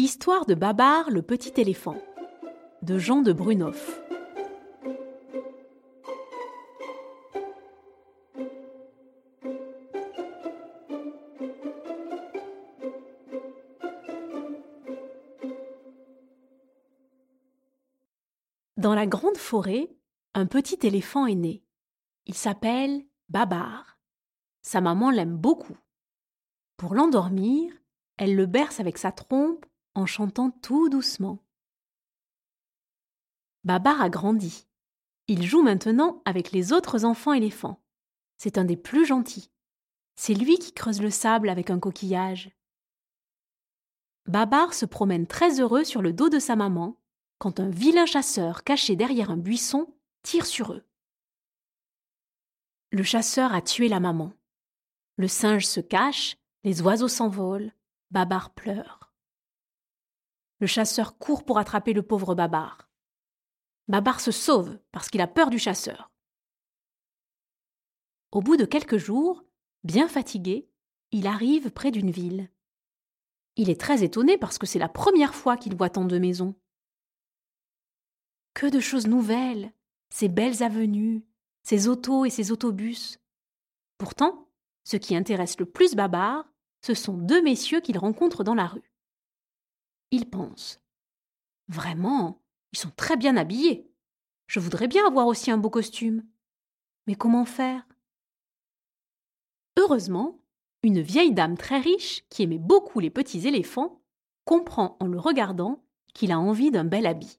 Histoire de Babar le petit éléphant de Jean de Brunoff. Dans la grande forêt, un petit éléphant est né. Il s'appelle Babar. Sa maman l'aime beaucoup. Pour l'endormir, elle le berce avec sa trompe en chantant tout doucement. Babar a grandi. Il joue maintenant avec les autres enfants éléphants. C'est un des plus gentils. C'est lui qui creuse le sable avec un coquillage. Babar se promène très heureux sur le dos de sa maman quand un vilain chasseur caché derrière un buisson tire sur eux. Le chasseur a tué la maman. Le singe se cache, les oiseaux s'envolent, Babar pleure. Le chasseur court pour attraper le pauvre Babar. Babar se sauve parce qu'il a peur du chasseur. Au bout de quelques jours, bien fatigué, il arrive près d'une ville. Il est très étonné parce que c'est la première fois qu'il voit tant de maisons. Que de choses nouvelles, ces belles avenues, ces autos et ces autobus. Pourtant, ce qui intéresse le plus Babar, ce sont deux messieurs qu'il rencontre dans la rue. Il pense Vraiment, ils sont très bien habillés. Je voudrais bien avoir aussi un beau costume. Mais comment faire? Heureusement, une vieille dame très riche, qui aimait beaucoup les petits éléphants, comprend en le regardant qu'il a envie d'un bel habit.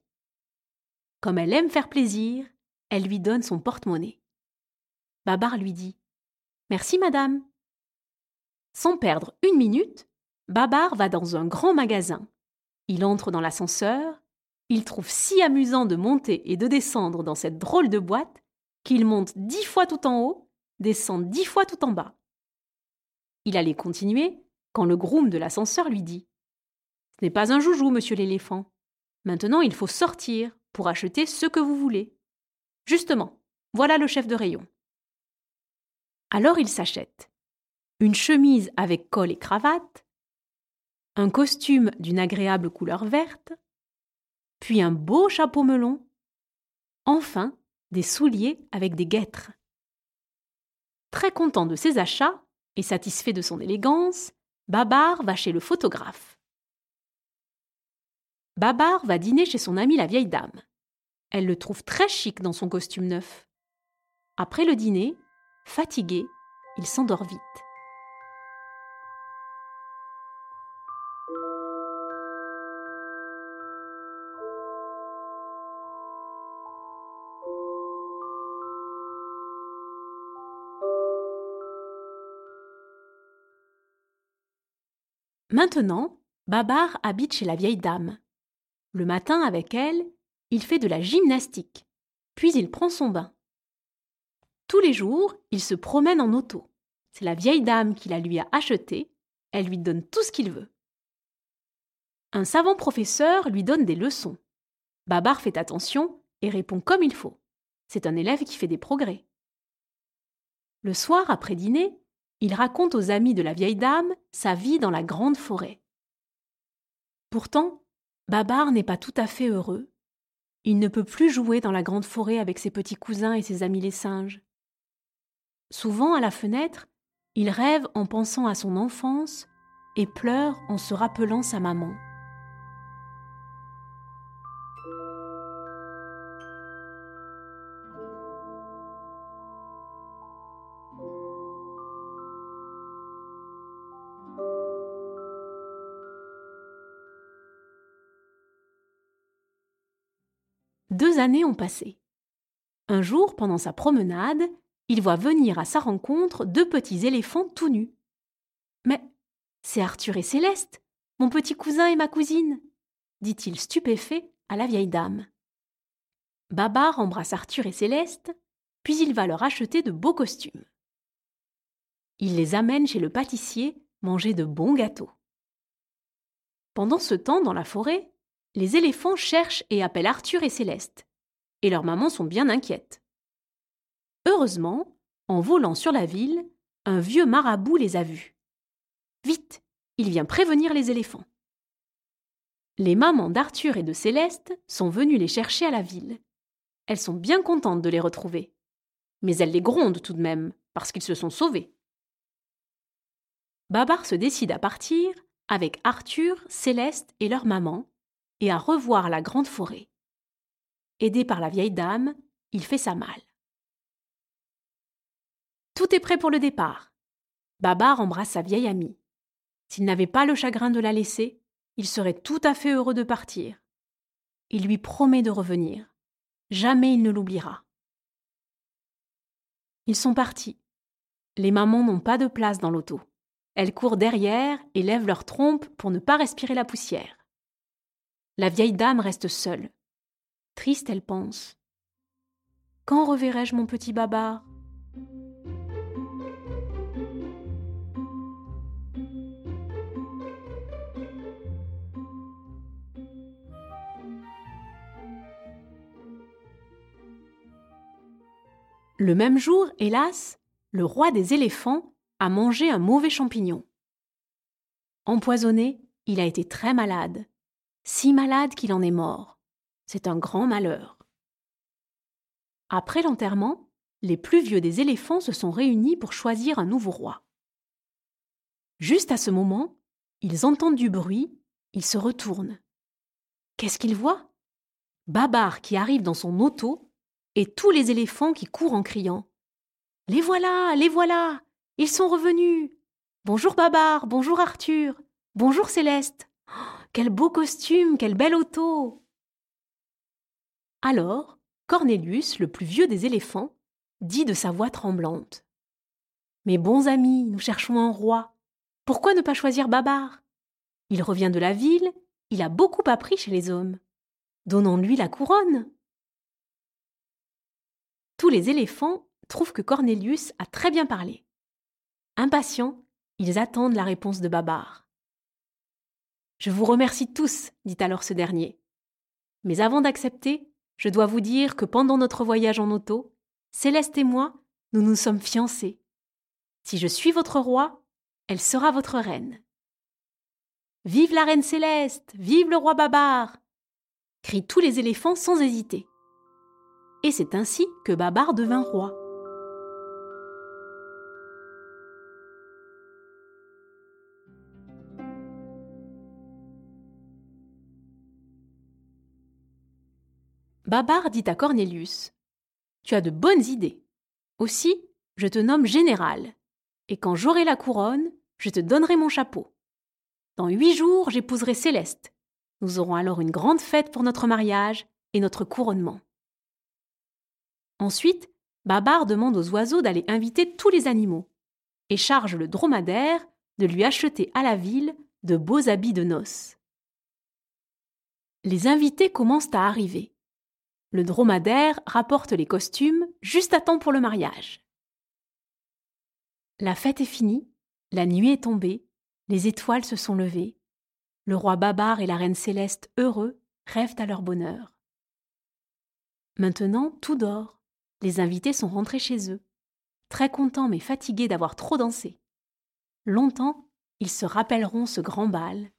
Comme elle aime faire plaisir, elle lui donne son porte-monnaie. Babar lui dit Merci, madame. Sans perdre une minute, Babar va dans un grand magasin. Il entre dans l'ascenseur, il trouve si amusant de monter et de descendre dans cette drôle de boîte qu'il monte dix fois tout en haut, descend dix fois tout en bas. Il allait continuer quand le groom de l'ascenseur lui dit Ce n'est pas un joujou, monsieur l'éléphant. Maintenant, il faut sortir pour acheter ce que vous voulez. Justement, voilà le chef de rayon. Alors il s'achète une chemise avec col et cravate, un costume d'une agréable couleur verte, puis un beau chapeau melon, enfin des souliers avec des guêtres. Très content de ses achats et satisfait de son élégance, Babar va chez le photographe. Babar va dîner chez son amie la vieille dame. Elle le trouve très chic dans son costume neuf. Après le dîner, fatigué, il s'endort vite. Maintenant, Babar habite chez la vieille dame. Le matin, avec elle, il fait de la gymnastique, puis il prend son bain. Tous les jours, il se promène en auto. C'est la vieille dame qui la lui a acheté, elle lui donne tout ce qu'il veut. Un savant professeur lui donne des leçons. Babar fait attention et répond comme il faut. C'est un élève qui fait des progrès. Le soir, après dîner, il raconte aux amis de la vieille dame sa vie dans la grande forêt. Pourtant, Babar n'est pas tout à fait heureux. Il ne peut plus jouer dans la grande forêt avec ses petits cousins et ses amis les singes. Souvent, à la fenêtre, il rêve en pensant à son enfance et pleure en se rappelant sa maman. Deux années ont passé. Un jour, pendant sa promenade, il voit venir à sa rencontre deux petits éléphants tout nus. Mais c'est Arthur et Céleste, mon petit cousin et ma cousine, dit-il stupéfait à la vieille dame. Babar embrasse Arthur et Céleste, puis il va leur acheter de beaux costumes. Il les amène chez le pâtissier manger de bons gâteaux. Pendant ce temps, dans la forêt, les éléphants cherchent et appellent Arthur et Céleste, et leurs mamans sont bien inquiètes. Heureusement, en volant sur la ville, un vieux marabout les a vus. Vite, il vient prévenir les éléphants. Les mamans d'Arthur et de Céleste sont venues les chercher à la ville. Elles sont bien contentes de les retrouver. Mais elles les grondent tout de même, parce qu'ils se sont sauvés. Babar se décide à partir avec Arthur, Céleste et leur maman, et à revoir la grande forêt. Aidé par la vieille dame, il fait sa malle. Tout est prêt pour le départ. Babar embrasse sa vieille amie. S'il n'avait pas le chagrin de la laisser, il serait tout à fait heureux de partir. Il lui promet de revenir. Jamais il ne l'oubliera. Ils sont partis. Les mamans n'ont pas de place dans l'auto. Elles courent derrière et lèvent leur trompe pour ne pas respirer la poussière. La vieille dame reste seule. Triste, elle pense. Quand reverrai-je mon petit Babar Le même jour, hélas, le roi des éléphants a mangé un mauvais champignon. Empoisonné, il a été très malade, si malade qu'il en est mort. C'est un grand malheur. Après l'enterrement, les plus vieux des éléphants se sont réunis pour choisir un nouveau roi. Juste à ce moment, ils entendent du bruit, ils se retournent. Qu'est-ce qu'ils voient? Babar qui arrive dans son auto et tous les éléphants qui courent en criant Les voilà, les voilà Ils sont revenus Bonjour Babar, bonjour Arthur, bonjour Céleste oh, Quel beau costume, quelle belle auto Alors, Cornelius, le plus vieux des éléphants, dit de sa voix tremblante Mes bons amis, nous cherchons un roi. Pourquoi ne pas choisir Babar? Il revient de la ville, il a beaucoup appris chez les hommes. Donnons-lui la couronne. Tous les éléphants trouvent que Cornelius a très bien parlé. Impatients, ils attendent la réponse de Babar. Je vous remercie tous, dit alors ce dernier. Mais avant d'accepter, je dois vous dire que pendant notre voyage en auto, Céleste et moi, nous nous sommes fiancés. Si je suis votre roi, elle sera votre reine. Vive la reine Céleste, vive le roi Babar crient tous les éléphants sans hésiter et c'est ainsi que Babar devint roi. Babar dit à Cornelius Tu as de bonnes idées. Aussi, je te nomme général, et quand j'aurai la couronne, je te donnerai mon chapeau. Dans huit jours, j'épouserai Céleste. Nous aurons alors une grande fête pour notre mariage et notre couronnement. Ensuite, Babar demande aux oiseaux d'aller inviter tous les animaux et charge le dromadaire de lui acheter à la ville de beaux habits de noces. Les invités commencent à arriver. Le dromadaire rapporte les costumes juste à temps pour le mariage. La fête est finie, la nuit est tombée, les étoiles se sont levées. Le roi Babar et la reine céleste heureux rêvent à leur bonheur. Maintenant, tout dort. Les invités sont rentrés chez eux, très contents mais fatigués d'avoir trop dansé. Longtemps, ils se rappelleront ce grand bal.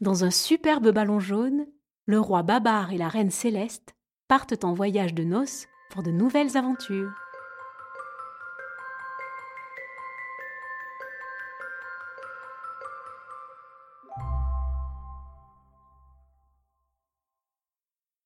Dans un superbe ballon jaune, le roi Babar et la reine Céleste partent en voyage de noces pour de nouvelles aventures.